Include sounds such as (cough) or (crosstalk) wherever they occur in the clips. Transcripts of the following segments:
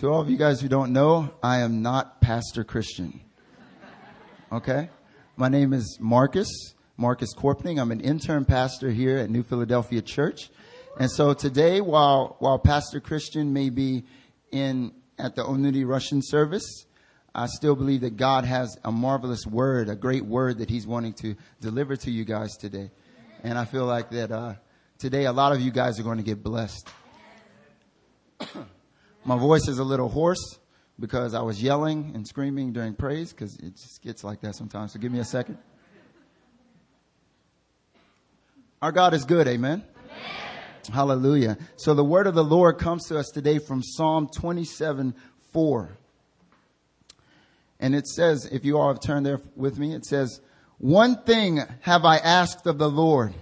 To all of you guys who don't know, I am not Pastor Christian. Okay? My name is Marcus, Marcus Corpening. I'm an intern pastor here at New Philadelphia Church. And so today, while, while Pastor Christian may be in, at the Onudi Russian service, I still believe that God has a marvelous word, a great word that He's wanting to deliver to you guys today. And I feel like that, uh, today a lot of you guys are going to get blessed. My voice is a little hoarse because I was yelling and screaming during praise because it just gets like that sometimes. So give me a second. Our God is good. Amen. amen. Hallelujah. So the word of the Lord comes to us today from Psalm 27, 4. And it says, if you all have turned there with me, it says, one thing have I asked of the Lord,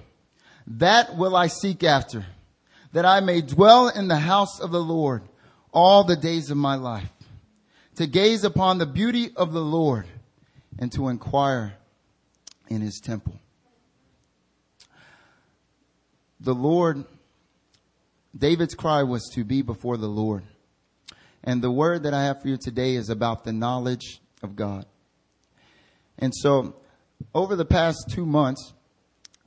that will I seek after, that I may dwell in the house of the Lord all the days of my life, to gaze upon the beauty of the Lord and to inquire in his temple. The Lord, David's cry was to be before the Lord. And the word that I have for you today is about the knowledge of God. And so, over the past two months,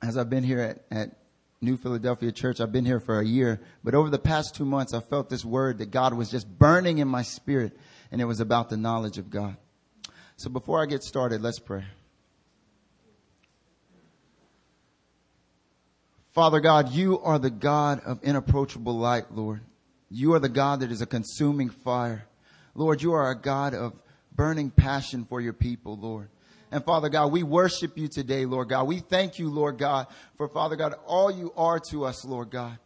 as I've been here at, at New Philadelphia Church. I've been here for a year, but over the past two months, I felt this word that God was just burning in my spirit, and it was about the knowledge of God. So before I get started, let's pray. Father God, you are the God of inapproachable light, Lord. You are the God that is a consuming fire. Lord, you are a God of burning passion for your people, Lord. And Father God, we worship you today, Lord God. We thank you, Lord God, for Father God, all you are to us, Lord God.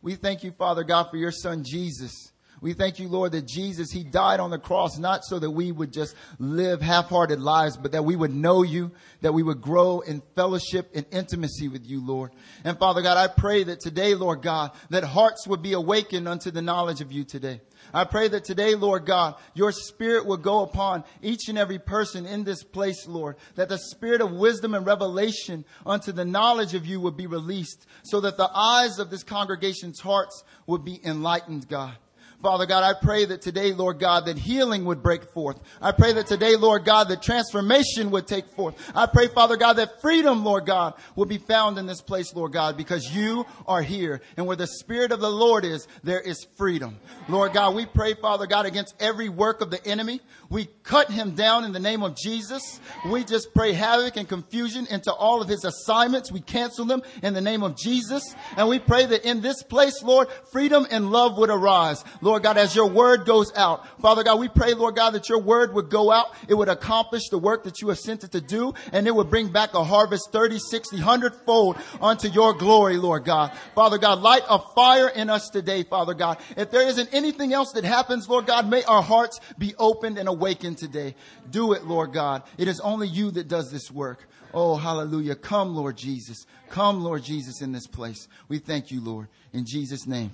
We thank you, Father God, for your son Jesus. We thank you, Lord, that Jesus, He died on the cross, not so that we would just live half-hearted lives, but that we would know you, that we would grow in fellowship and intimacy with you, Lord. And Father God, I pray that today, Lord God, that hearts would be awakened unto the knowledge of you today. I pray that today, Lord God, your spirit will go upon each and every person in this place, Lord, that the spirit of wisdom and revelation unto the knowledge of you would be released so that the eyes of this congregation's hearts would be enlightened, God. Father God, I pray that today, Lord God, that healing would break forth. I pray that today, Lord God, that transformation would take forth. I pray, Father God, that freedom, Lord God, will be found in this place, Lord God, because you are here. And where the Spirit of the Lord is, there is freedom. Lord God, we pray, Father God, against every work of the enemy. We cut him down in the name of Jesus. We just pray havoc and confusion into all of his assignments. We cancel them in the name of Jesus. And we pray that in this place, Lord, freedom and love would arise. Lord, Lord God, as your word goes out. Father God, we pray, Lord God, that your word would go out. It would accomplish the work that you have sent it to do, and it would bring back a harvest 30, 60, 100 fold unto your glory, Lord God. Father God, light a fire in us today, Father God. If there isn't anything else that happens, Lord God, may our hearts be opened and awakened today. Do it, Lord God. It is only you that does this work. Oh, hallelujah. Come, Lord Jesus. Come, Lord Jesus, in this place. We thank you, Lord. In Jesus' name,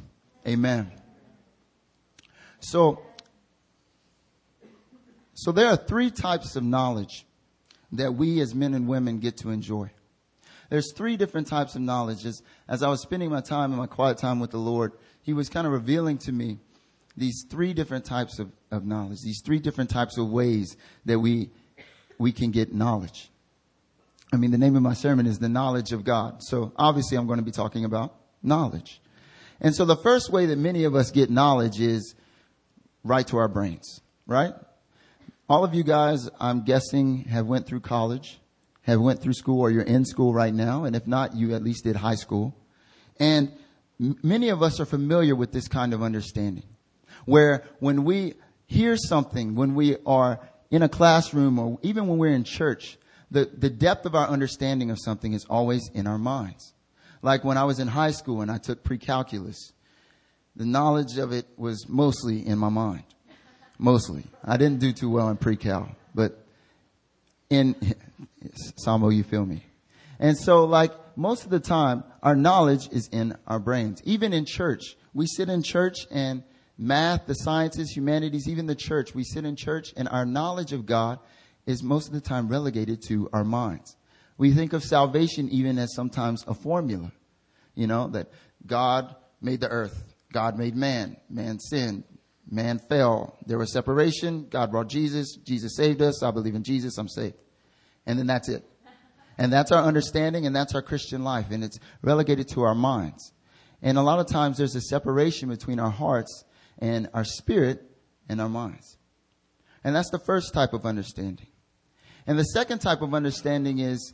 amen. So, so there are three types of knowledge that we as men and women get to enjoy. There's three different types of knowledge. As, as I was spending my time in my quiet time with the Lord, He was kind of revealing to me these three different types of, of knowledge, these three different types of ways that we, we can get knowledge. I mean, the name of my sermon is the knowledge of God. So obviously I'm going to be talking about knowledge. And so the first way that many of us get knowledge is right to our brains, right? All of you guys, I'm guessing, have went through college, have went through school, or you're in school right now, and if not, you at least did high school. And m- many of us are familiar with this kind of understanding, where when we hear something, when we are in a classroom, or even when we're in church, the, the depth of our understanding of something is always in our minds. Like when I was in high school and I took pre-calculus, the knowledge of it was mostly in my mind. Mostly. I didn't do too well in pre-cal, but in, (laughs) Samo, you feel me. And so like most of the time, our knowledge is in our brains. Even in church, we sit in church and math, the sciences, humanities, even the church, we sit in church and our knowledge of God is most of the time relegated to our minds. We think of salvation even as sometimes a formula. You know, that God made the earth. God made man. Man sinned. Man fell. There was separation. God brought Jesus. Jesus saved us. I believe in Jesus. I'm saved. And then that's it. And that's our understanding and that's our Christian life. And it's relegated to our minds. And a lot of times there's a separation between our hearts and our spirit and our minds. And that's the first type of understanding. And the second type of understanding is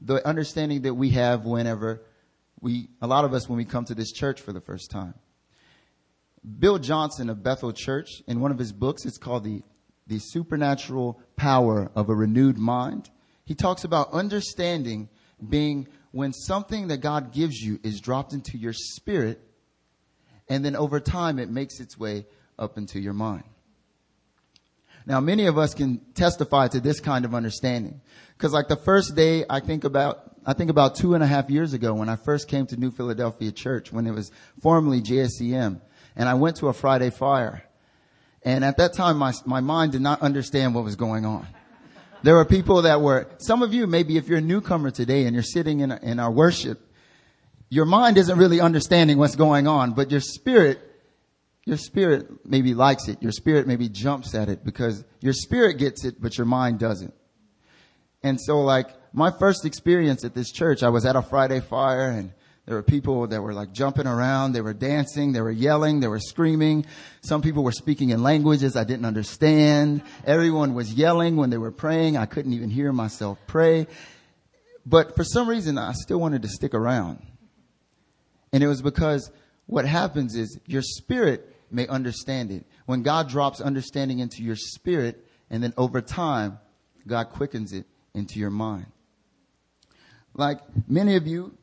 the understanding that we have whenever we, a lot of us, when we come to this church for the first time. Bill Johnson of Bethel Church, in one of his books, it's called the, the Supernatural Power of a Renewed Mind. He talks about understanding being when something that God gives you is dropped into your spirit, and then over time it makes its way up into your mind. Now, many of us can testify to this kind of understanding. Cause like the first day I think about, I think about two and a half years ago when I first came to New Philadelphia Church, when it was formerly JSEM, and I went to a Friday fire. And at that time, my, my mind did not understand what was going on. There were people that were, some of you, maybe if you're a newcomer today and you're sitting in, in our worship, your mind isn't really understanding what's going on, but your spirit your spirit maybe likes it. Your spirit maybe jumps at it because your spirit gets it, but your mind doesn't. And so like my first experience at this church, I was at a Friday fire and there were people that were like jumping around. They were dancing. They were yelling. They were screaming. Some people were speaking in languages I didn't understand. Everyone was yelling when they were praying. I couldn't even hear myself pray. But for some reason, I still wanted to stick around. And it was because what happens is your spirit may understand it. When God drops understanding into your spirit, and then over time, God quickens it into your mind. Like many of you,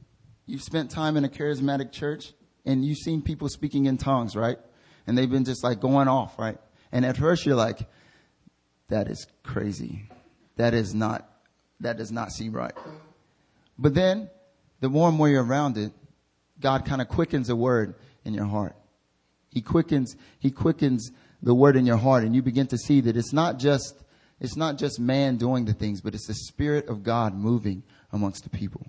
you've spent time in a charismatic church and you've seen people speaking in tongues, right? And they've been just like going off, right? And at first you're like, that is crazy. That is not, that does not seem right. But then the more and more you're around it, God kind of quickens a word in your heart. He quickens, he quickens the word in your heart and you begin to see that it's not just, it's not just man doing the things, but it's the Spirit of God moving amongst the people.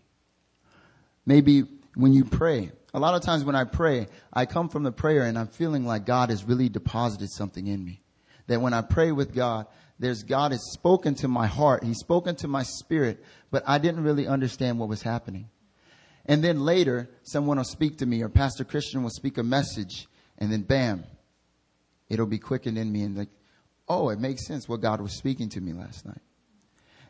Maybe when you pray, a lot of times when I pray, I come from the prayer and I'm feeling like God has really deposited something in me. That when I pray with God, there's God has spoken to my heart. He's spoken to my spirit, but I didn't really understand what was happening. And then later, someone will speak to me or Pastor Christian will speak a message and then bam, it'll be quickened in me and like, oh, it makes sense what God was speaking to me last night.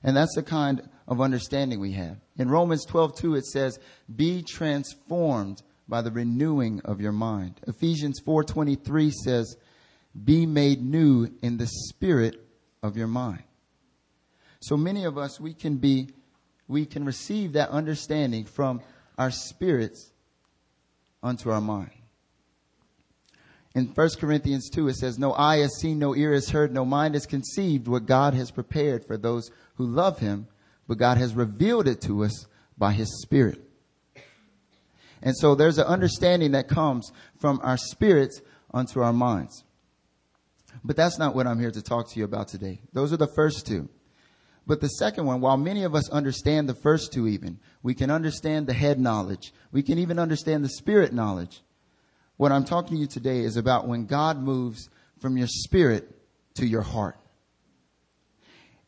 And that's the kind of understanding we have. In Romans 12, 2, it says, be transformed by the renewing of your mind. Ephesians 4.23 says, be made new in the spirit of your mind. So many of us, we can be, we can receive that understanding from our spirits unto our mind. In 1 Corinthians 2, it says, No eye has seen, no ear has heard, no mind has conceived what God has prepared for those who love him, but God has revealed it to us by his Spirit. And so there's an understanding that comes from our spirits unto our minds. But that's not what I'm here to talk to you about today. Those are the first two. But the second one, while many of us understand the first two even, we can understand the head knowledge. We can even understand the spirit knowledge. What I'm talking to you today is about when God moves from your spirit to your heart.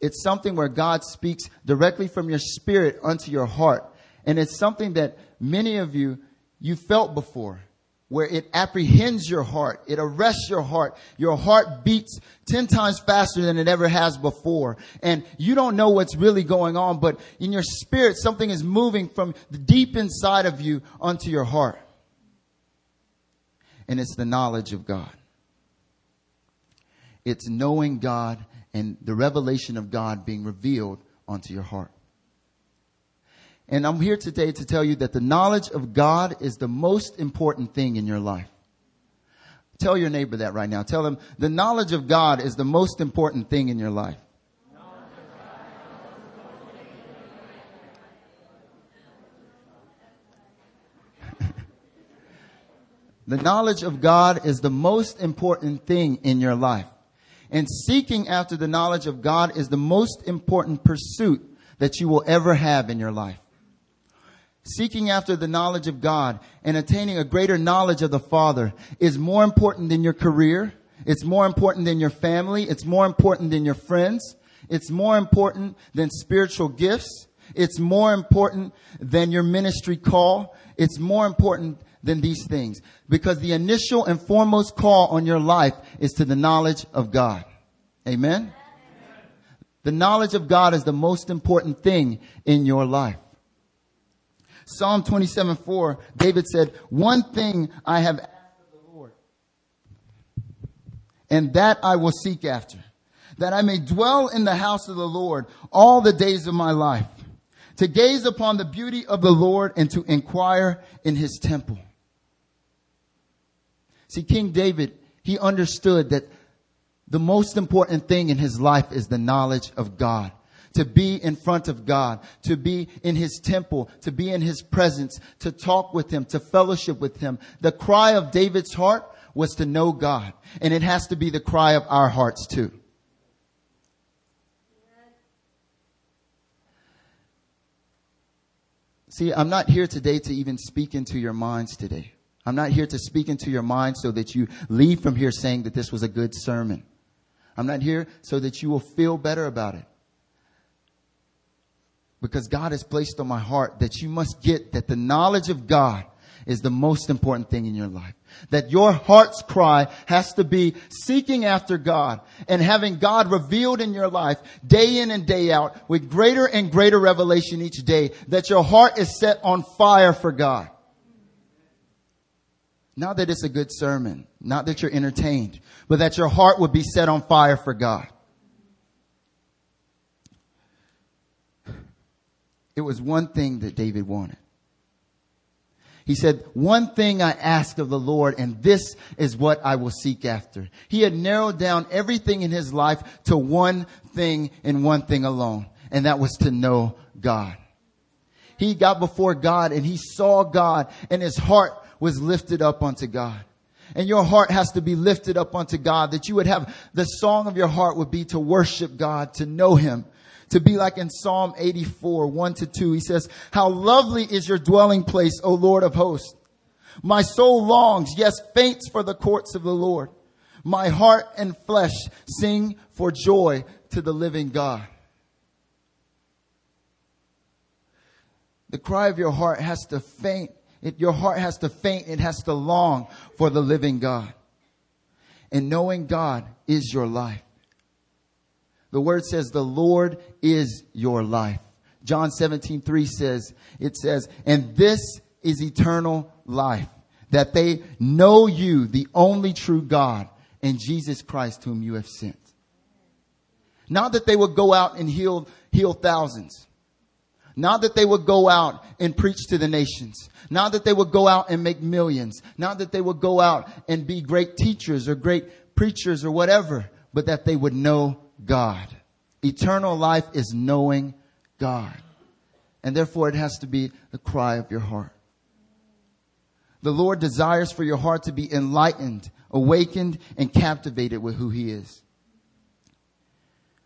It's something where God speaks directly from your spirit unto your heart. And it's something that many of you, you felt before where it apprehends your heart. It arrests your heart. Your heart beats 10 times faster than it ever has before. And you don't know what's really going on, but in your spirit, something is moving from the deep inside of you onto your heart and it's the knowledge of God. It's knowing God and the revelation of God being revealed onto your heart. And I'm here today to tell you that the knowledge of God is the most important thing in your life. Tell your neighbor that right now. Tell them the knowledge of God is the most important thing in your life. (laughs) The knowledge of God is the most important thing in your life. And seeking after the knowledge of God is the most important pursuit that you will ever have in your life. Seeking after the knowledge of God and attaining a greater knowledge of the Father is more important than your career, It's more important than your family. It's more important than your friends. It's more important than spiritual gifts. It's more important than your ministry call. It's more important than these things because the initial and foremost call on your life is to the knowledge of God. Amen. The knowledge of God is the most important thing in your life. Psalm 27, 4, David said, one thing I have asked of the Lord, and that I will seek after, that I may dwell in the house of the Lord all the days of my life, to gaze upon the beauty of the Lord and to inquire in his temple. See, King David, he understood that the most important thing in his life is the knowledge of God. To be in front of God, to be in his temple, to be in his presence, to talk with him, to fellowship with him. The cry of David's heart was to know God. And it has to be the cry of our hearts too. See, I'm not here today to even speak into your minds today. I'm not here to speak into your mind so that you leave from here saying that this was a good sermon. I'm not here so that you will feel better about it. Because God has placed on my heart that you must get that the knowledge of God is the most important thing in your life. That your heart's cry has to be seeking after God and having God revealed in your life day in and day out with greater and greater revelation each day that your heart is set on fire for God. Not that it's a good sermon, not that you're entertained, but that your heart would be set on fire for God. It was one thing that David wanted. He said, one thing I ask of the Lord, and this is what I will seek after. He had narrowed down everything in his life to one thing and one thing alone, and that was to know God. He got before God and he saw God and his heart was lifted up unto God. And your heart has to be lifted up unto God that you would have the song of your heart would be to worship God, to know Him, to be like in Psalm 84, 1 to 2. He says, how lovely is your dwelling place, O Lord of hosts. My soul longs, yes, faints for the courts of the Lord. My heart and flesh sing for joy to the living God. The cry of your heart has to faint it, your heart has to faint. It has to long for the living God. And knowing God is your life. The word says the Lord is your life. John 17, 3 says, it says, and this is eternal life, that they know you, the only true God, and Jesus Christ whom you have sent. Not that they would go out and heal, heal thousands. Not that they would go out and preach to the nations. Not that they would go out and make millions. Not that they would go out and be great teachers or great preachers or whatever, but that they would know God. Eternal life is knowing God. And therefore it has to be the cry of your heart. The Lord desires for your heart to be enlightened, awakened, and captivated with who He is.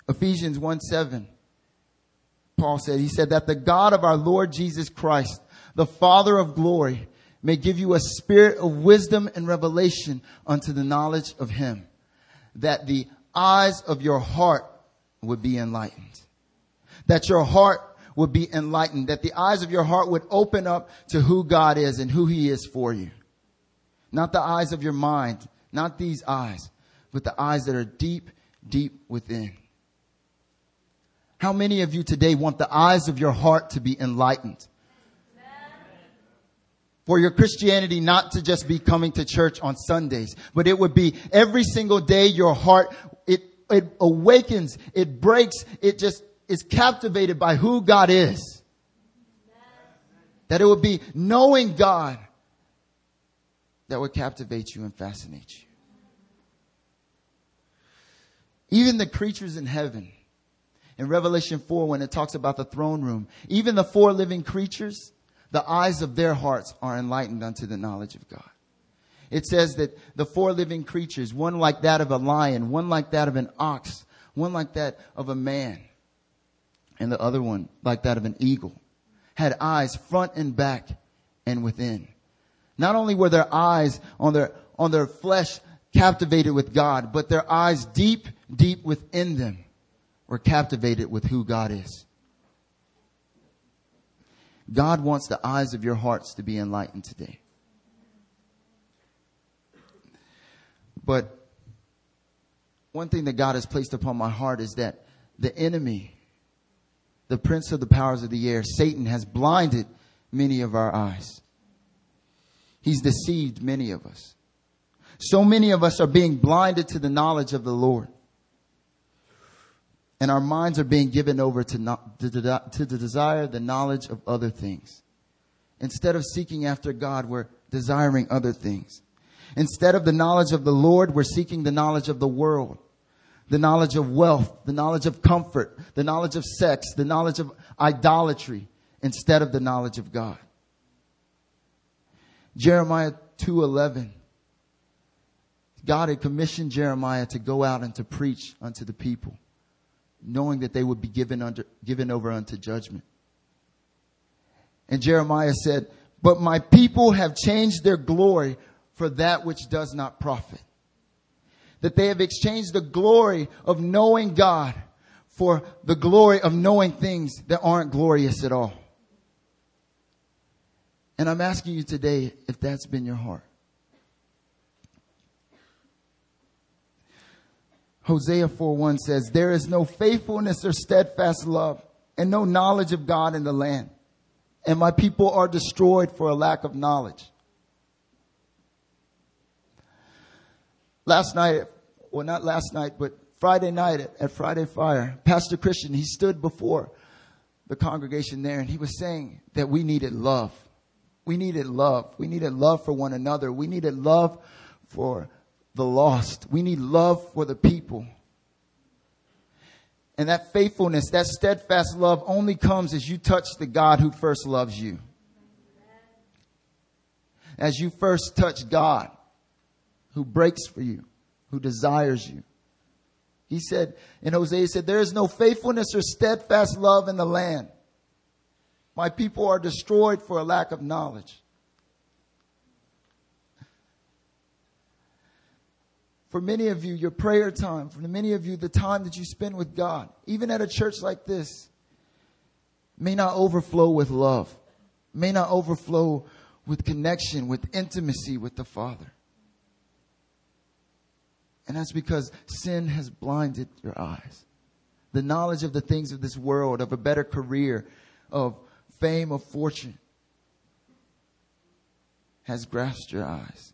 Ephesians 1 7 Paul said. He said that the God of our Lord Jesus Christ, the Father of glory, may give you a spirit of wisdom and revelation unto the knowledge of him, that the eyes of your heart would be enlightened. That your heart would be enlightened, that the eyes of your heart would open up to who God is and who he is for you. Not the eyes of your mind, not these eyes, but the eyes that are deep, deep within. How many of you today want the eyes of your heart to be enlightened? For your Christianity not to just be coming to church on Sundays, but it would be every single day your heart, it, it awakens, it breaks, it just is captivated by who God is. That it would be knowing God that would captivate you and fascinate you. Even the creatures in heaven in Revelation 4 when it talks about the throne room. Even the four living creatures, the eyes of their hearts are enlightened unto the knowledge of God. It says that the four living creatures, one like that of a lion, one like that of an ox, one like that of a man, and the other one like that of an eagle, had eyes front and back and within. Not only were their eyes on their, on their flesh captivated with God, but their eyes deep, deep within them were captivated with who God is. God wants the eyes of your hearts to be enlightened today. But one thing that God has placed upon my heart is that the enemy, the prince of the powers of the air, Satan has blinded many of our eyes. He's deceived many of us. So many of us are being blinded to the knowledge of the Lord. And our minds are being given over to, not, to, to the desire, the knowledge of other things. Instead of seeking after God, we're desiring other things. Instead of the knowledge of the Lord, we're seeking the knowledge of the world, the knowledge of wealth, the knowledge of comfort, the knowledge of sex, the knowledge of idolatry, instead of the knowledge of God. Jeremiah 2:11 God had commissioned Jeremiah to go out and to preach unto the people knowing that they would be given under, given over unto judgment. And Jeremiah said, but my people have changed their glory for that which does not profit. That they have exchanged the glory of knowing God for the glory of knowing things that aren't glorious at all. And I'm asking you today if that's been your heart. Hosea 4:1 says, "There is no faithfulness or steadfast love and no knowledge of God in the land, and my people are destroyed for a lack of knowledge." Last night, well not last night, but Friday night at, at Friday Fire, Pastor Christian, he stood before the congregation there and he was saying that we needed love. We needed love. We needed love for one another. We needed love for the lost. We need love for the people. And that faithfulness, that steadfast love only comes as you touch the God who first loves you. As you first touch God who breaks for you, who desires you. He said and Hosea, said, there is no faithfulness or steadfast love in the land. My people are destroyed for a lack of knowledge. For many of you, your prayer time, for many of you, the time that you spend with God, even at a church like this, may not overflow with love, may not overflow with connection, with intimacy with the Father. And that's because sin has blinded your eyes. The knowledge of the things of this world, of a better career, of fame, of fortune, has grasped your eyes.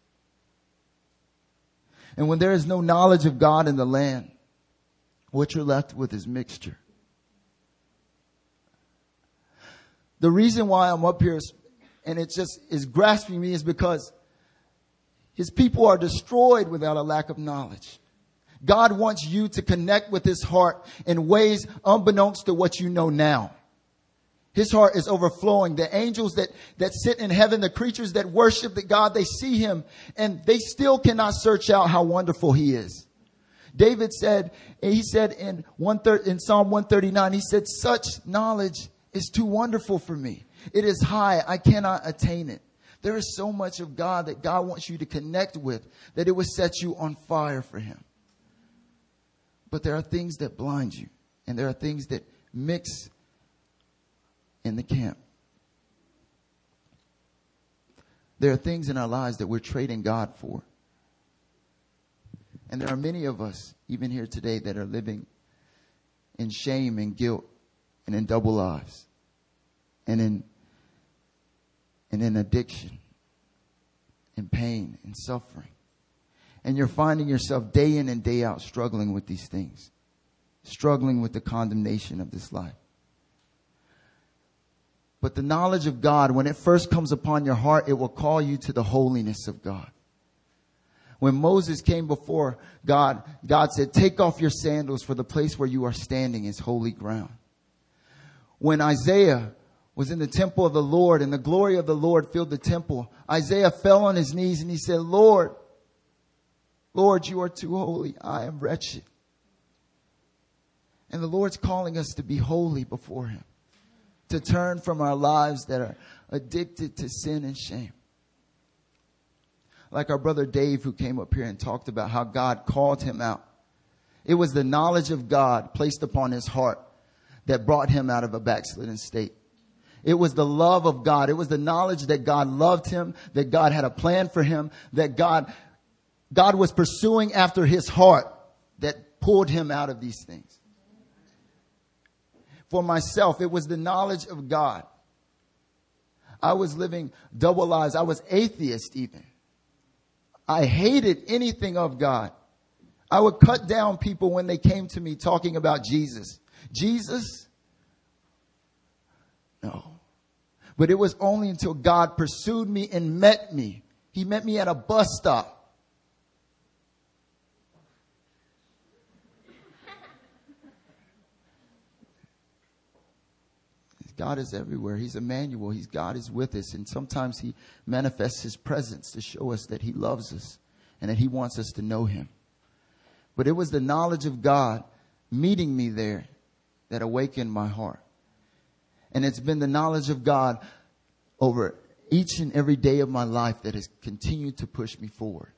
And when there is no knowledge of God in the land, what you're left with is mixture. The reason why I'm up here is, and it just is grasping me is because his people are destroyed without a lack of knowledge. God wants you to connect with his heart in ways unbeknownst to what you know now. His heart is overflowing. The angels that, that sit in heaven, the creatures that worship the God, they see him and they still cannot search out how wonderful he is. David said, he said in one thir- in Psalm 139, he said, such knowledge is too wonderful for me. It is high. I cannot attain it. There is so much of God that God wants you to connect with that it will set you on fire for him. But there are things that blind you and there are things that mix in the camp. There are things in our lives that we're trading God for. And there are many of us, even here today, that are living in shame and guilt and in double lives and in, and in addiction and pain and suffering. And you're finding yourself day in and day out struggling with these things, struggling with the condemnation of this life. But the knowledge of God, when it first comes upon your heart, it will call you to the holiness of God. When Moses came before God, God said, take off your sandals for the place where you are standing is holy ground. When Isaiah was in the temple of the Lord and the glory of the Lord filled the temple, Isaiah fell on his knees and he said, Lord, Lord, you are too holy. I am wretched. And the Lord's calling us to be holy before him to turn from our lives that are addicted to sin and shame. like our brother Dave who came up here and talked about how God called him out. It was the knowledge of God placed upon his heart that brought him out of a backslidden state. It was the love of God. It was the knowledge that God loved him, that God had a plan for him, that God, God was pursuing after his heart that pulled him out of these things. For myself, it was the knowledge of God. I was living double lives. I was atheist even. I hated anything of God. I would cut down people when they came to me talking about Jesus. Jesus? No. But it was only until God pursued me and met me. He met me at a bus stop. God is everywhere. He's Emmanuel. He's God is with us. And sometimes He manifests His presence to show us that He loves us and that He wants us to know Him. But it was the knowledge of God meeting me there that awakened my heart. And it's been the knowledge of God over each and every day of my life that has continued to push me forward.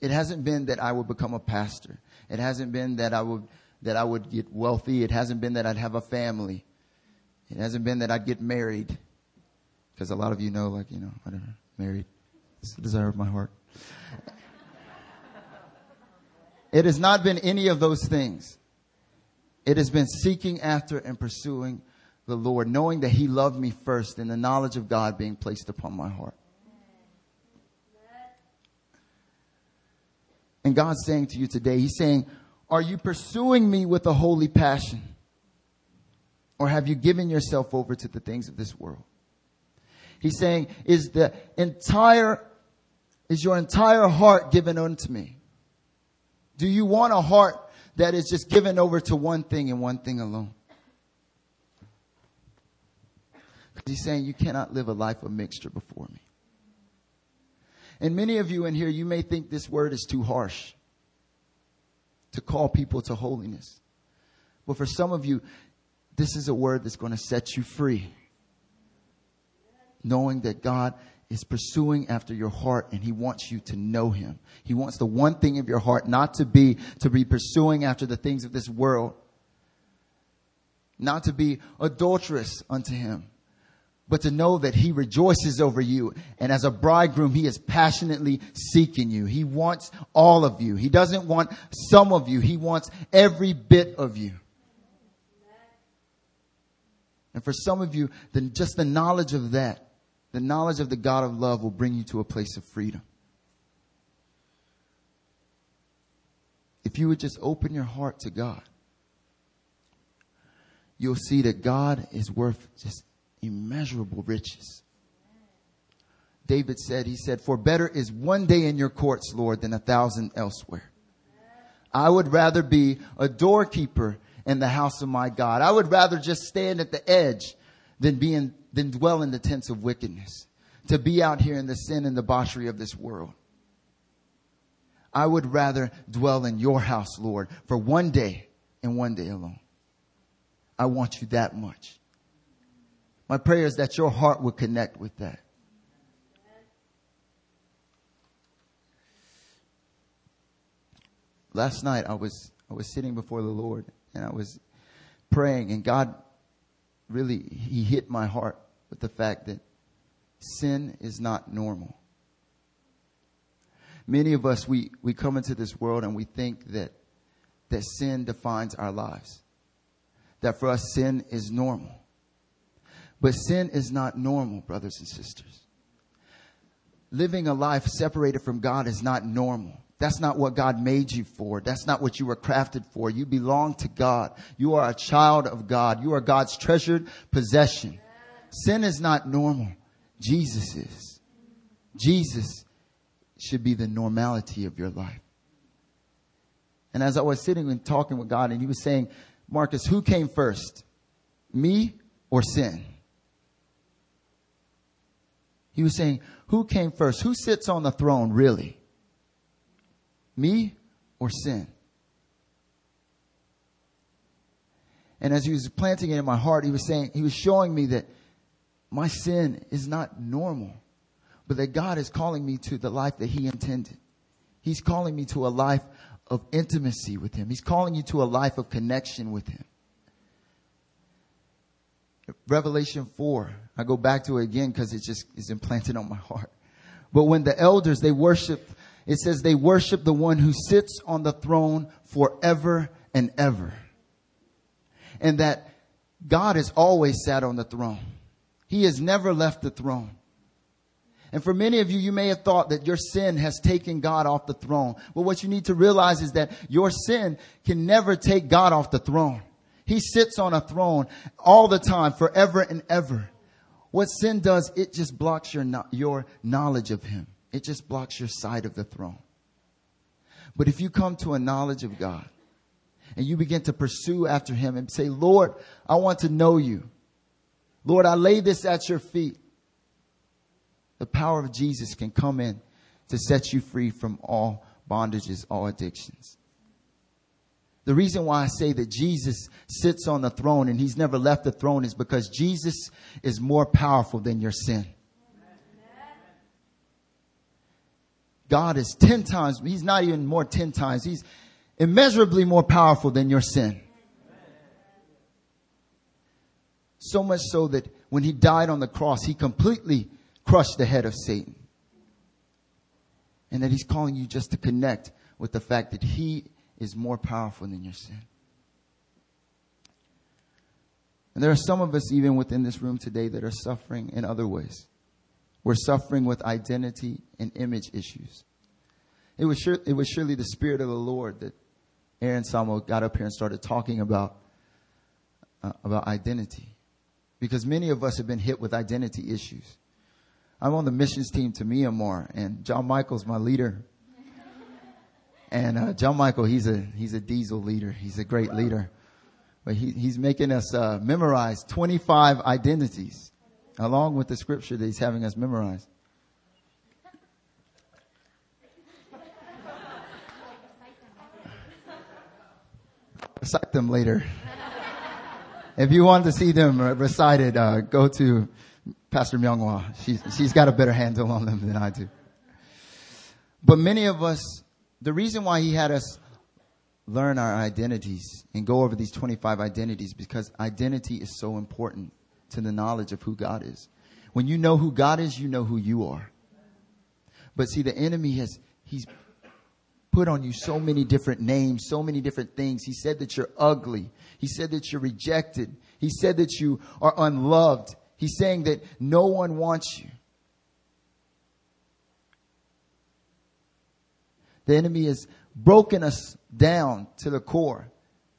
It hasn't been that I would become a pastor. It hasn't been that I would, that I would get wealthy. It hasn't been that I'd have a family. It hasn't been that I'd get married. Because a lot of you know, like, you know, whatever, married. It's the desire of my heart. It has not been any of those things. It has been seeking after and pursuing the Lord, knowing that He loved me first and the knowledge of God being placed upon my heart. And God's saying to you today, He's saying, Are you pursuing me with a holy passion? Or have you given yourself over to the things of this world? He's saying, Is the entire, is your entire heart given unto me? Do you want a heart that is just given over to one thing and one thing alone? He's saying you cannot live a life of mixture before me. And many of you in here, you may think this word is too harsh to call people to holiness. But for some of you, this is a word that's going to set you free. Knowing that God is pursuing after your heart and he wants you to know him. He wants the one thing of your heart not to be, to be pursuing after the things of this world. Not to be adulterous unto him, but to know that he rejoices over you. And as a bridegroom, he is passionately seeking you. He wants all of you. He doesn't want some of you. He wants every bit of you. And for some of you, then just the knowledge of that the knowledge of the God of love will bring you to a place of freedom. If you would just open your heart to God, you'll see that God is worth just immeasurable riches. David said, he said, for better is one day in your courts, Lord, than a thousand elsewhere. I would rather be a doorkeeper in the house of my God. I would rather just stand at the edge than be in than dwell in the tents of wickedness, to be out here in the sin and debauchery of this world. I would rather dwell in your house, Lord, for one day and one day alone. I want you that much. My prayer is that your heart would connect with that. Last night I was I was sitting before the Lord and I was praying and God really he hit my heart with the fact that sin is not normal. Many of us, we, we come into this world and we think that, that sin defines our lives. That for us, sin is normal. But sin is not normal, brothers and sisters. Living a life separated from God is not normal. That's not what God made you for. That's not what you were crafted for. You belong to God. You are a child of God. You are God's treasured possession. Sin is not normal. Jesus is. Jesus should be the normality of your life. And as I was sitting and talking with God, and He was saying, Marcus, who came first? Me or sin? He was saying, who came first? Who sits on the throne, really? Me or sin? And as he was planting it in my heart, he was saying, he was showing me that my sin is not normal. but that God is calling me to the life that he intended. He's calling me to a life of intimacy with him. He's calling you to a life of connection with him. Revelation 4, I go back to it again because it just is implanted on my heart. But when the elders, they worship, it says they worship the one who sits on the throne forever and ever. And that God has always sat on the throne. He has never left the throne. And for many of you, you may have thought that your sin has taken God off the throne. Well, what you need to realize is that your sin can never take God off the throne. He sits on a throne all the time, forever and ever. What sin does, it just blocks your, your knowledge of Him. It just blocks your sight of the throne. But if you come to a knowledge of God and you begin to pursue after Him and say, Lord, I want to know you. Lord, I lay this at your feet. The power of Jesus can come in to set you free from all bondages, all addictions. The reason why I say that Jesus sits on the throne and he's never left the throne is because Jesus is more powerful than your sin. God is 10 times, he's not even more 10 times, he's immeasurably more powerful than your sin. So much so that when he died on the cross, he completely crushed the head of Satan. And that he's calling you just to connect with the fact that he is more powerful than your sin. And there are some of us, even within this room today, that are suffering in other ways. We're suffering with identity and image issues. It was, sure, it was surely the Spirit of the Lord that Aaron Samuel got up here and started talking about, uh, about identity. Because many of us have been hit with identity issues. I'm on the missions team to Myanmar, and John Michael's my leader. And uh, John Michael, he's a he's a diesel leader. He's a great leader, but he, he's making us uh, memorize 25 identities, along with the scripture that he's having us memorize. Recite them later. if you want to see them recited, uh, go to Pastor Myunghwa. She's, she's got a better handle on them than I do. But many of us, the reason why he had us learn our identities and go over these 25 identities because identity is so important to the knowledge of who God is. When you know who God is, you know who you are. But see, the enemy has, he's put on you so many different names, so many different things. He said that you're ugly. He said that you're rejected. He said that you are unloved. He's saying that no one wants you. The enemy has broken us down to the core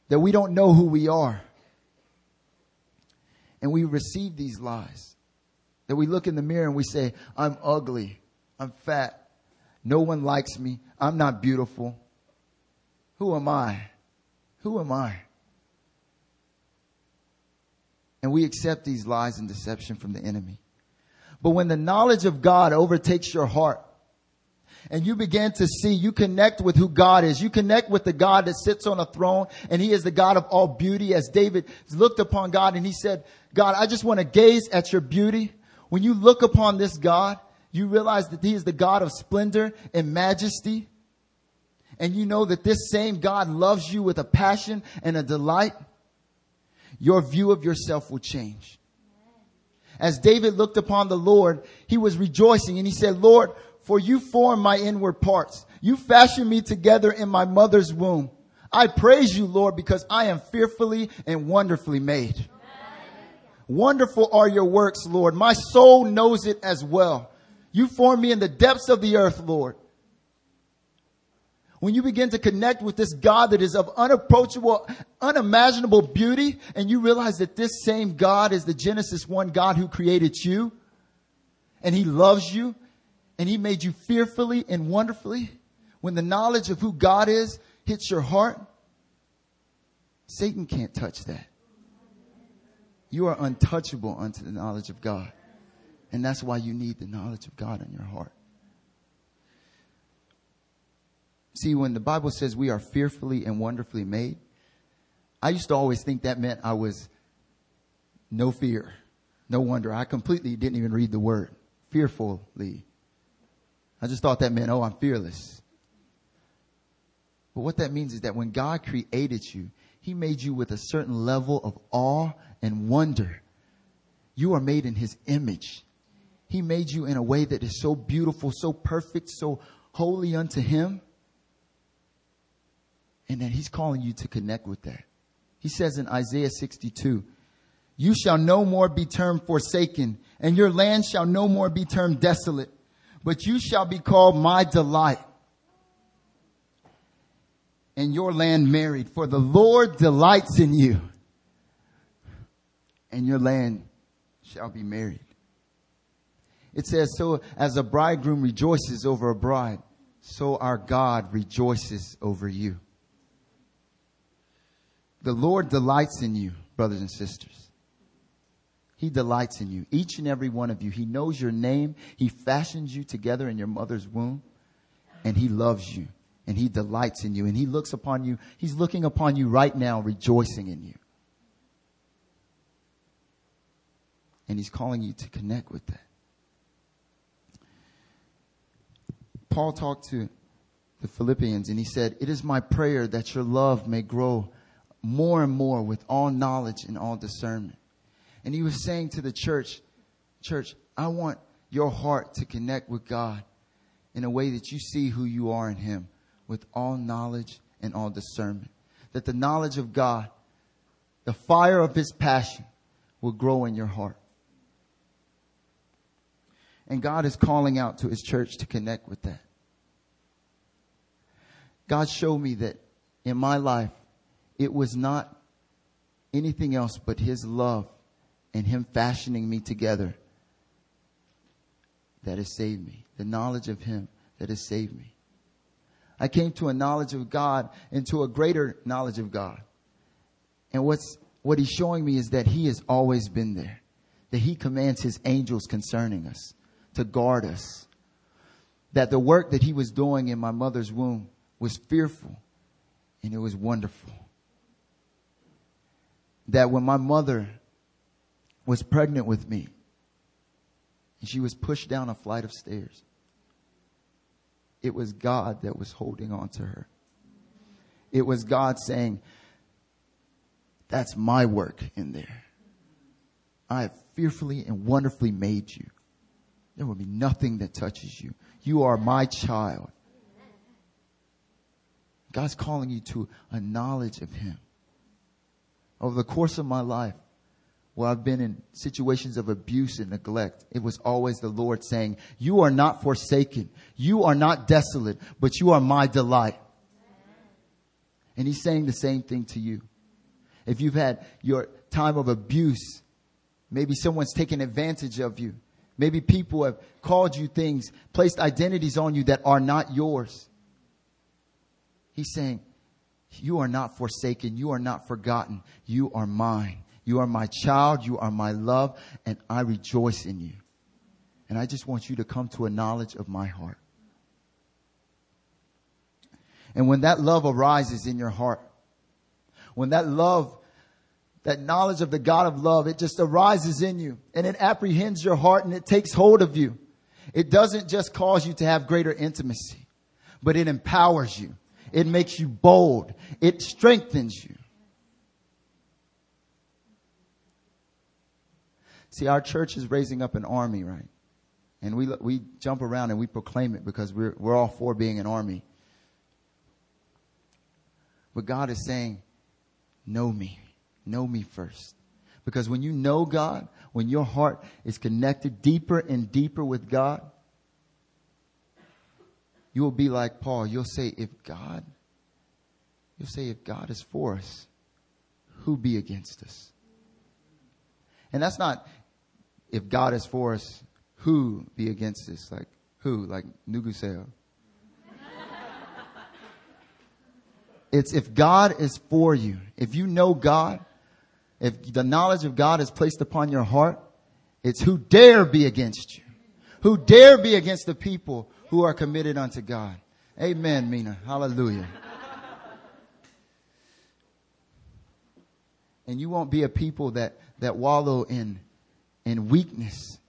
that we don't know who we are. And we receive these lies. That we look in the mirror and we say, I'm ugly. I'm fat. No one likes me. I'm not beautiful. Who am I? Who am I? And we accept these lies and deception from the enemy. But when the knowledge of God overtakes your heart, and you begin to see, you connect with who God is. You connect with the God that sits on a throne and he is the God of all beauty as David looked upon God and he said, God, I just want to gaze at your beauty. When you look upon this God, you realize that he is the God of splendor and majesty. And you know that this same God loves you with a passion and a delight your view of yourself will change. As David looked upon the Lord, he was rejoicing and he said, Lord, for you formed my inward parts. You fashioned me together in my mother's womb. I praise you, Lord, because I am fearfully and wonderfully made. Wonderful are your works, Lord. My soul knows it as well. You formed me in the depths of the earth, Lord. When you begin to connect with this God that is of unapproachable, unimaginable beauty, and you realize that this same God is the Genesis 1 God who created you, and He loves you, and He made you fearfully and wonderfully, when the knowledge of who God is hits your heart, Satan can't touch that. You are untouchable unto the knowledge of God. And that's why you need the knowledge of God in your heart. See, when the Bible says we are fearfully and wonderfully made, I used to always think that meant I was no fear. No wonder. I completely didn't even read the word. Fearfully I just thought that meant, oh, I'm fearless. But what that means is that when God created you, He made you with a certain level of awe and wonder. You are made in His image. He made you in a way that is so beautiful, so perfect, so holy unto Him. And that He's calling you to connect with that. He says in Isaiah 62, you shall no more be termed forsaken, and your land shall no more be termed desolate, but you shall be called my delight. And your land married, for the Lord delights in you, and your land shall be married. It says, so as a bridegroom rejoices over a bride, so our God rejoices over you. The Lord delights in you, brothers and sisters. He delights in you, each and every one of you. He knows your name. He fashions you together in your mother's womb and he loves you and he delights in you and he looks upon you. He's looking upon you right now, rejoicing in you. And he's calling you to connect with that. Paul talked to the Philippians and he said, it is my prayer that your love may grow more and more with all knowledge and all discernment and he was saying to the church, church, I want your heart to connect with God in a way that you see who you are in him with all knowledge and all discernment. That the knowledge of God, the fire of his passion will grow in your heart. And God is calling out to his church to connect with that. God showed me that in my life, it was not anything else but his love and Him fashioning me together that has saved me. The knowledge of Him that has saved me. I came to a knowledge of God and to a greater knowledge of God. And what's, what He's showing me is that He has always been there. That He commands His angels concerning us to guard us. That the work that He was doing in my mother's womb was fearful and it was wonderful. That when my mother was pregnant with me. And she was pushed down a flight of stairs. It was God that was holding on to her. It was God saying, That's my work in there. I have fearfully and wonderfully made you. There will be nothing that touches you. You are my child. God's calling you to a knowledge of Him. Over the course of my life, where I've been in situations of abuse and neglect, it was always the Lord saying, you are not forsaken. You are not desolate, but you are my delight. And he's saying the same thing to you. If you've had your time of abuse, maybe someone's taken advantage of you. Maybe people have called you things, placed identities on you that are not yours. He's saying, you are not forsaken. You are not forgotten. You are mine. You are my child. You are my love and I rejoice in you. And I just want you to come to a knowledge of my heart. And when that love arises in your heart, when that love, that knowledge of the God of love, it just arises in you and it apprehends your heart and it takes hold of you. It doesn't just cause you to have greater intimacy, but it empowers you. It makes you bold. It strengthens you. See, our church is raising up an army, right? And we, we jump around and we proclaim it because we're, we're all for being an army. But God is saying, know me. Know me first. Because when you know God, when your heart is connected deeper and deeper with God, you will be like Paul. You'll say, if God, you'll say, if God is for us, who be against us? And that's not, if God is for us, who be against us? Like who? Like Nuguseo. it's if God is for you, if you know God, if the knowledge of God is placed upon your heart, it's who dare be against you. Who dare be against the people who are committed unto God. Amen, Mina. Hallelujah. and you won't be a people that, that wallow in in weakness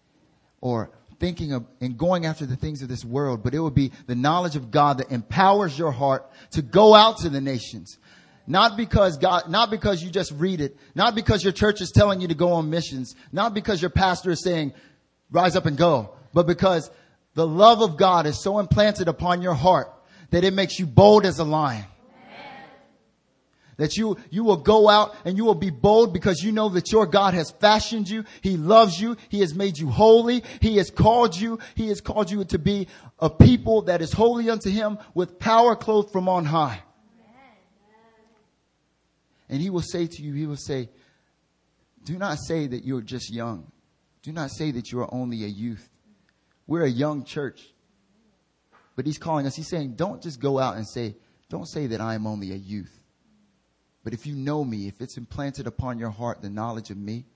or thinking of and going after the things of this world, but it would be the knowledge of God that empowers your heart to go out to the nations. Not because God, not because you just read it, not because your church is telling you to go on missions, not because your pastor is saying, rise up and go, but because the love of God is so implanted upon your heart that it makes you bold as a lion. That you, you will go out and you will be bold because you know that your God has fashioned you. He loves you. He has made you holy. He has called you. He has called you to be a people that is holy unto him with power clothed from on high. And he will say to you, he will say, do not say that you're just young. Do not say that you are only a youth. We're a young church. But he's calling us, he's saying, don't just go out and say, don't say that I am only a youth. But if you know me, if it's implanted upon your heart the knowledge of me,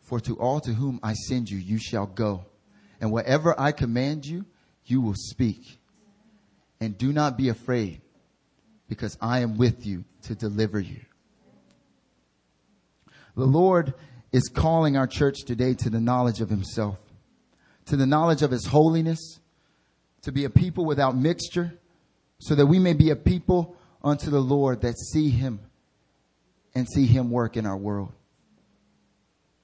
for to all to whom I send you, you shall go. And whatever I command you, you will speak. And do not be afraid, because I am with you to deliver you. The Lord is calling our church today to the knowledge of himself, to the knowledge of his holiness, to be a people without mixture, so that we may be a people unto the Lord that see him and see him work in our world.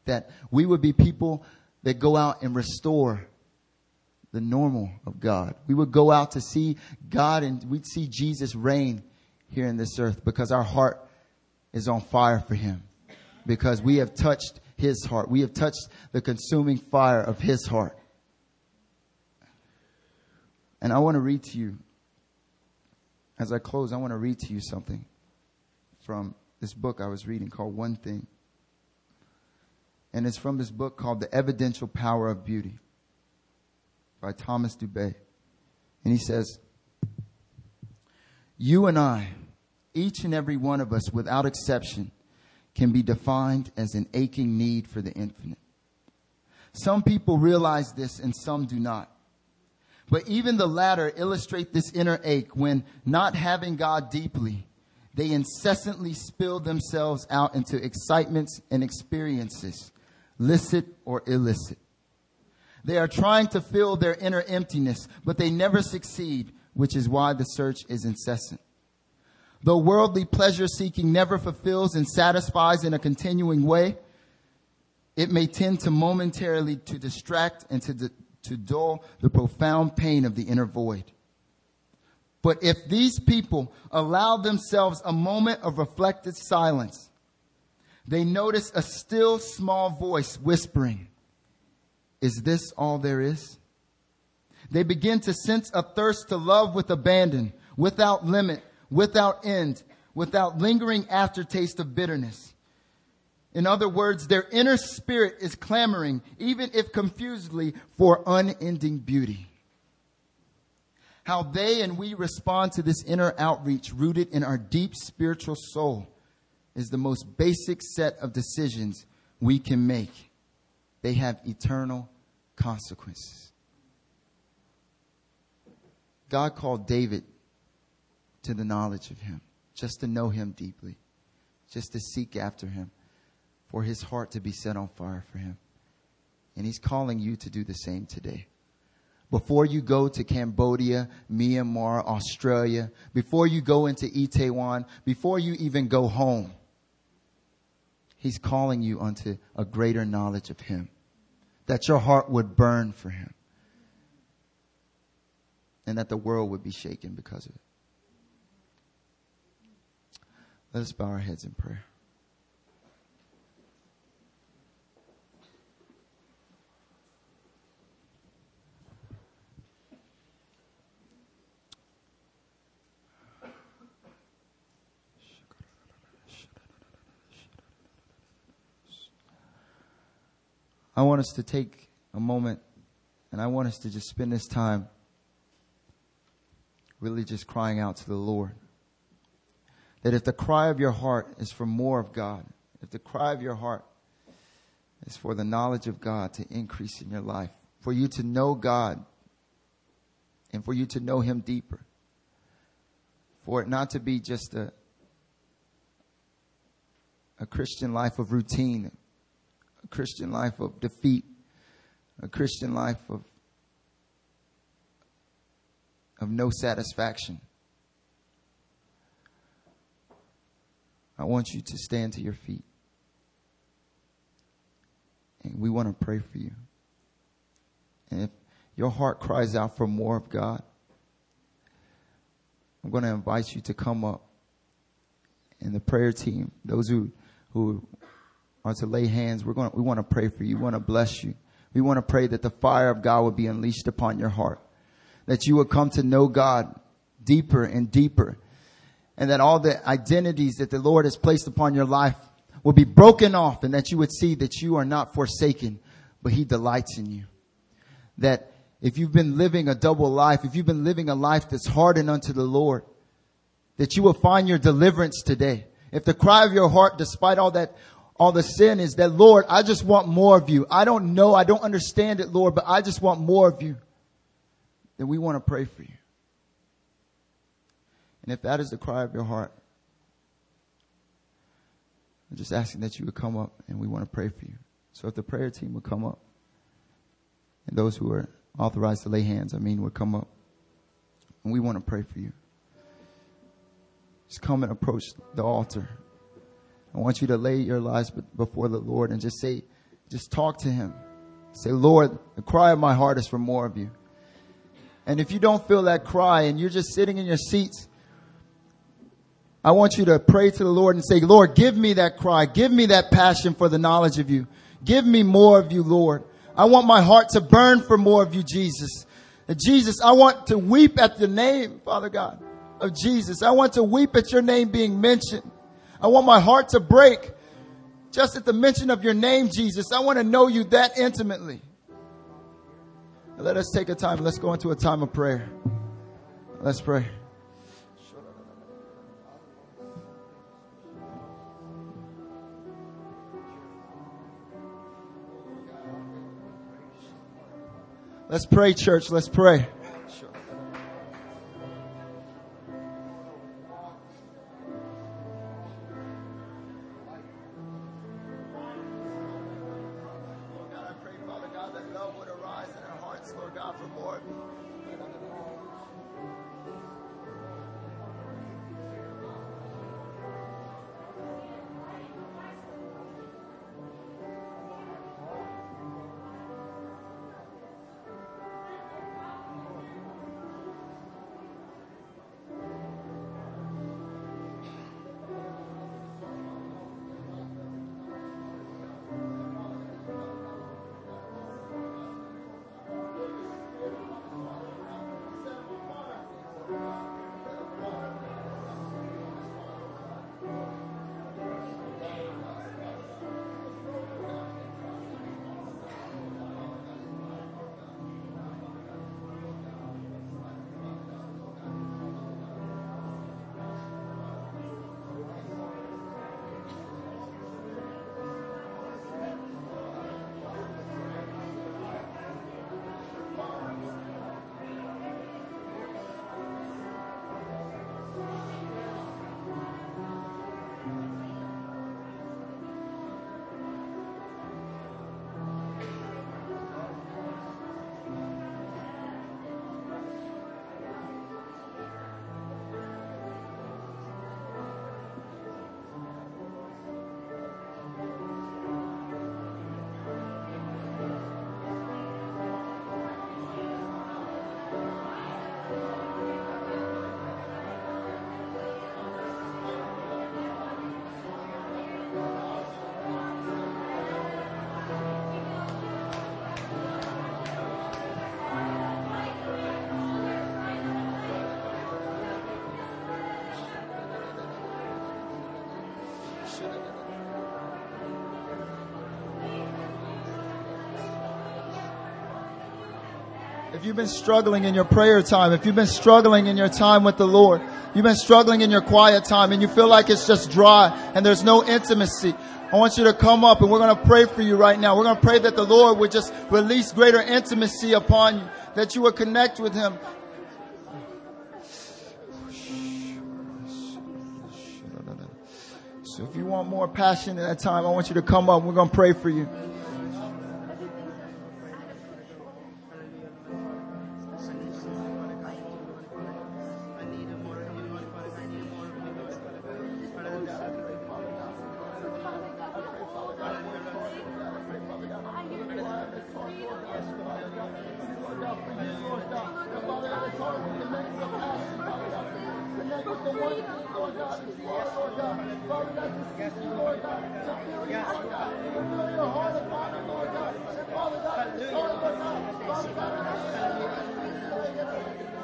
That we would be people that go out and restore the normal of God. We would go out to see God and we'd see Jesus reign here in this earth because our heart is on fire for him. Because we have touched his heart. We have touched the consuming fire of his heart. And I want to read to you as I close, I want to read to you something from this book I was reading called One Thing. And it's from this book called The Evidential Power of Beauty by Thomas Dubay. And he says, You and I, each and every one of us without exception, can be defined as an aching need for the infinite. Some people realize this and some do not. But even the latter illustrate this inner ache when not having God deeply, they incessantly spill themselves out into excitements and experiences, licit or illicit. They are trying to fill their inner emptiness, but they never succeed, which is why the search is incessant. Though worldly pleasure seeking never fulfills and satisfies in a continuing way, it may tend to momentarily to distract and to, to dull the profound pain of the inner void. But if these people allow themselves a moment of reflected silence, they notice a still small voice whispering, Is this all there is? They begin to sense a thirst to love with abandon, without limit, without end, without lingering aftertaste of bitterness. In other words, their inner spirit is clamoring, even if confusedly, for unending beauty. How they and we respond to this inner outreach rooted in our deep spiritual soul is the most basic set of decisions we can make. They have eternal consequences. God called David to the knowledge of him, just to know him deeply, just to seek after him for his heart to be set on fire for him. And he's calling you to do the same today. Before you go to Cambodia, Myanmar, Australia, before you go into Itaewon, before you even go home, he's calling you unto a greater knowledge of him. That your heart would burn for him. And that the world would be shaken because of it. Let us bow our heads in prayer. I want us to take a moment and I want us to just spend this time really just crying out to the Lord. That if the cry of your heart is for more of God, if the cry of your heart is for the knowledge of God to increase in your life, for you to know God and for you to know Him deeper, for it not to be just a, a Christian life of routine, Christian life of defeat, a Christian life of, of no satisfaction. I want you to stand to your feet. And we want to pray for you. And if your heart cries out for more of God, I'm going to invite you to come up. And the prayer team, those who, who are to lay hands, we're going to, we want to pray for you. We want to bless you. We want to pray that the fire of God would be unleashed upon your heart. That you would come to know God deeper and deeper. And that all the identities that the Lord has placed upon your life will be broken off and that you would see that you are not forsaken, but He delights in you. That if you've been living a double life, if you've been living a life that's hardened unto the Lord, that you will find your deliverance today. If the cry of your heart, despite all that, all the sin is that, Lord, I just want more of you. I don't know. I don't understand it, Lord, but I just want more of you. Then we want to pray for you. And if that is the cry of your heart, I'm just asking that you would come up and we want to pray for you. So if the prayer team would come up and those who are authorized to lay hands, I mean, would come up and we want to pray for you. Just come and approach the altar. I want you to lay your lives before the Lord and just say, just talk to Him. Say, Lord, the cry of my heart is for more of you. And if you don't feel that cry and you're just sitting in your seats I want you to pray to the Lord and say, Lord, give me that cry. Give me that passion for the knowledge of you. Give me more of you, Lord. I want my heart to burn for more of you, Jesus. And Jesus, I want to weep at the name, Father God, of Jesus. I want to weep at your name being mentioned. I want my heart to break just at the mention of your name, Jesus. I want to know you that intimately. Let us take a time. Let's go into a time of prayer. Let's pray. Let's pray, church. Let's pray. If you've been struggling in your prayer time, if you've been struggling in your time with the Lord, you've been struggling in your quiet time and you feel like it's just dry and there's no intimacy, I want you to come up and we're going to pray for you right now. We're going to pray that the Lord would just release greater intimacy upon you, that you would connect with Him. So if you want more passion in that time, I want you to come up. We're going to pray for you. The wonders, Lord God, Lord God. Father God, you, Lord God, to feel you, Lord God, to feel your heart upon them, Lord God. Father God, this heart, Lord God, Father God, I Lord God,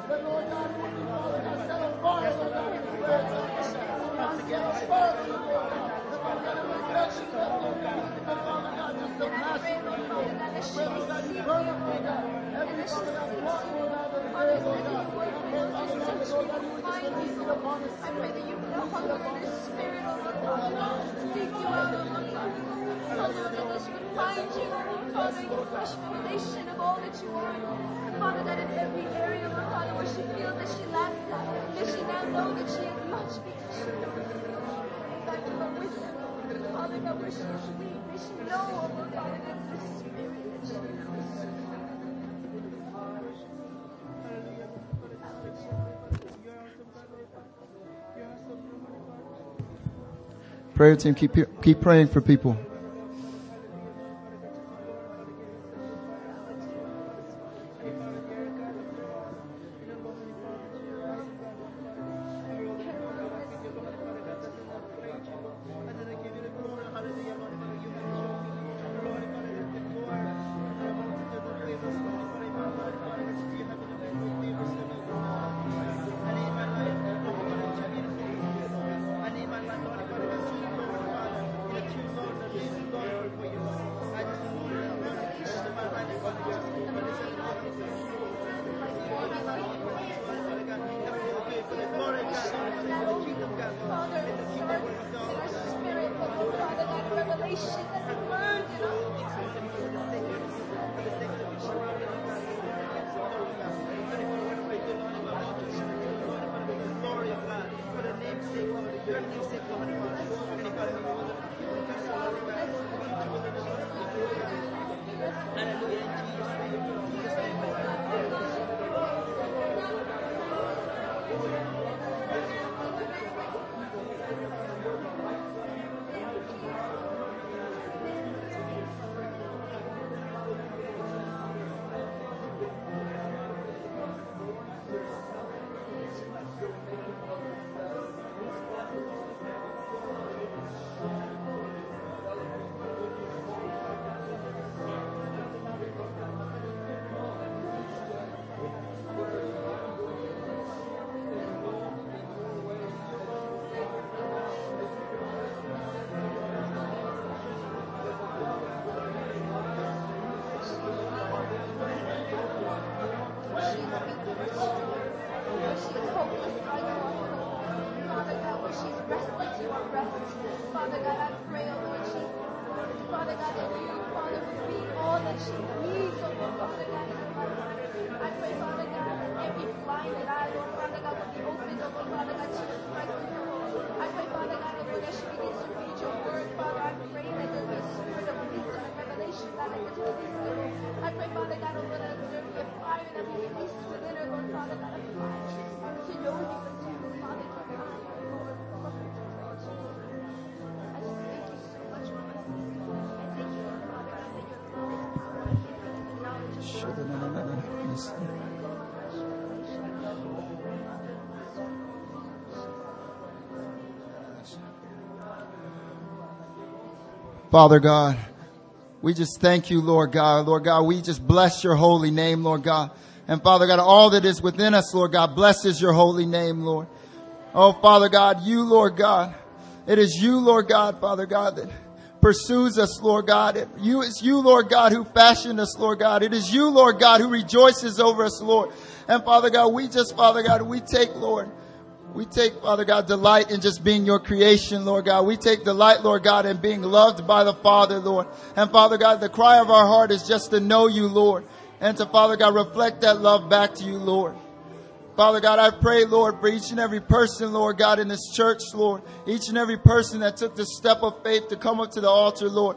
that Lord God, would God, set on fire, Lord God, Lord God. Come together, Father, Lord God. Father God, Lord God. God, just the passion, Lord God. Pray, Lord God, you burn up, Lord God. Every Father God, plot, Lord God, that is there, Lord God. Know Father that in oh the spirit, oh God. She that this would Prayer team, keep, keep praying for people. Father God, we just thank you, Lord God. Lord God, we just bless your holy name, Lord God. And Father God, all that is within us, Lord God, blesses your holy name, Lord. Oh, Father God, you, Lord God, it is you, Lord God, Father God, that pursues us, Lord God. It, you, it's you, Lord God, who fashioned us, Lord God. It is you, Lord God, who rejoices over us, Lord. And Father God, we just, Father God, we take, Lord, we take, Father God, delight in just being your creation, Lord God. We take delight, Lord God, in being loved by the Father, Lord. And Father God, the cry of our heart is just to know you, Lord. And to, Father God, reflect that love back to you, Lord. Father God, I pray, Lord, for each and every person, Lord God, in this church, Lord. Each and every person that took the step of faith to come up to the altar, Lord.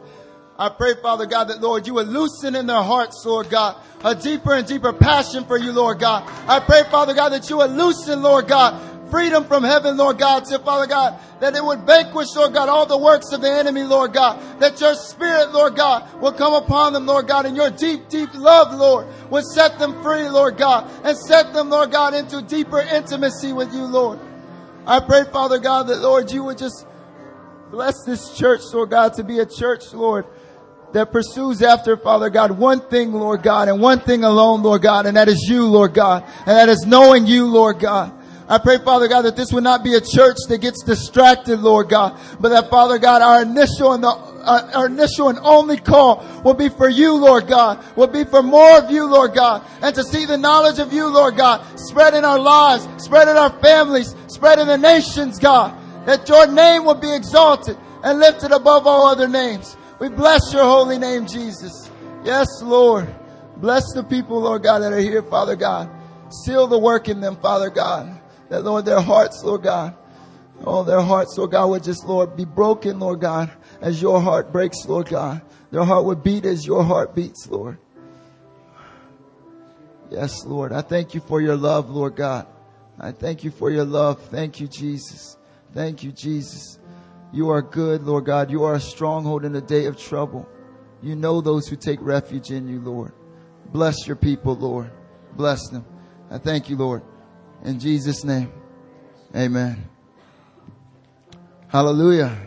I pray, Father God, that Lord, you would loosen in their hearts, Lord God, a deeper and deeper passion for you, Lord God. I pray, Father God, that you would loosen, Lord God, freedom from heaven, Lord God, to Father God, that it would vanquish, Lord God, all the works of the enemy, Lord God, that your spirit, Lord God, will come upon them, Lord God, and your deep, deep love, Lord, would set them free, Lord God, and set them, Lord God, into deeper intimacy with you, Lord. I pray, Father God, that Lord, you would just bless this church, Lord God, to be a church, Lord, that pursues after, Father God, one thing, Lord God, and one thing alone, Lord God, and that is you, Lord God, and that is knowing you, Lord God. I pray, Father God, that this would not be a church that gets distracted, Lord God, but that, Father God, our initial and the, uh, our initial and only call will be for you, Lord God, will be for more of you, Lord God, and to see the knowledge of you, Lord God, spread in our lives, spread in our families, spread in the nations, God, that your name will be exalted and lifted above all other names. We bless your holy name, Jesus. Yes, Lord. Bless the people, Lord God, that are here, Father God. Seal the work in them, Father God. That, Lord, their hearts, Lord God, oh, their hearts, Lord God, would just, Lord, be broken, Lord God, as your heart breaks, Lord God. Their heart would beat as your heart beats, Lord. Yes, Lord. I thank you for your love, Lord God. I thank you for your love. Thank you, Jesus. Thank you, Jesus. You are good, Lord God. You are a stronghold in a day of trouble. You know those who take refuge in you, Lord. Bless your people, Lord. Bless them. I thank you, Lord. In Jesus' name, amen. Hallelujah.